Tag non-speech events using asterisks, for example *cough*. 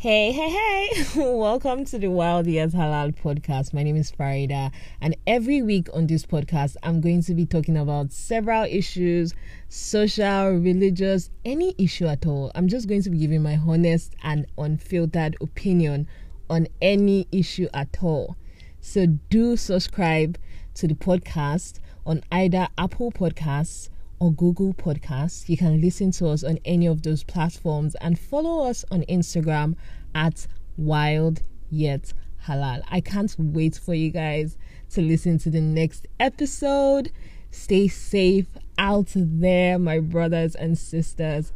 Hey, hey, hey! *laughs* Welcome to the Wild Yet Halal podcast. My name is Farida, and every week on this podcast, I'm going to be talking about several issues social, religious, any issue at all. I'm just going to be giving my honest and unfiltered opinion on any issue at all. So, do subscribe to the podcast on either Apple Podcasts or Google Podcasts. You can listen to us on any of those platforms and follow us on Instagram at Wild Yet Halal. I can't wait for you guys to listen to the next episode. Stay safe out there, my brothers and sisters.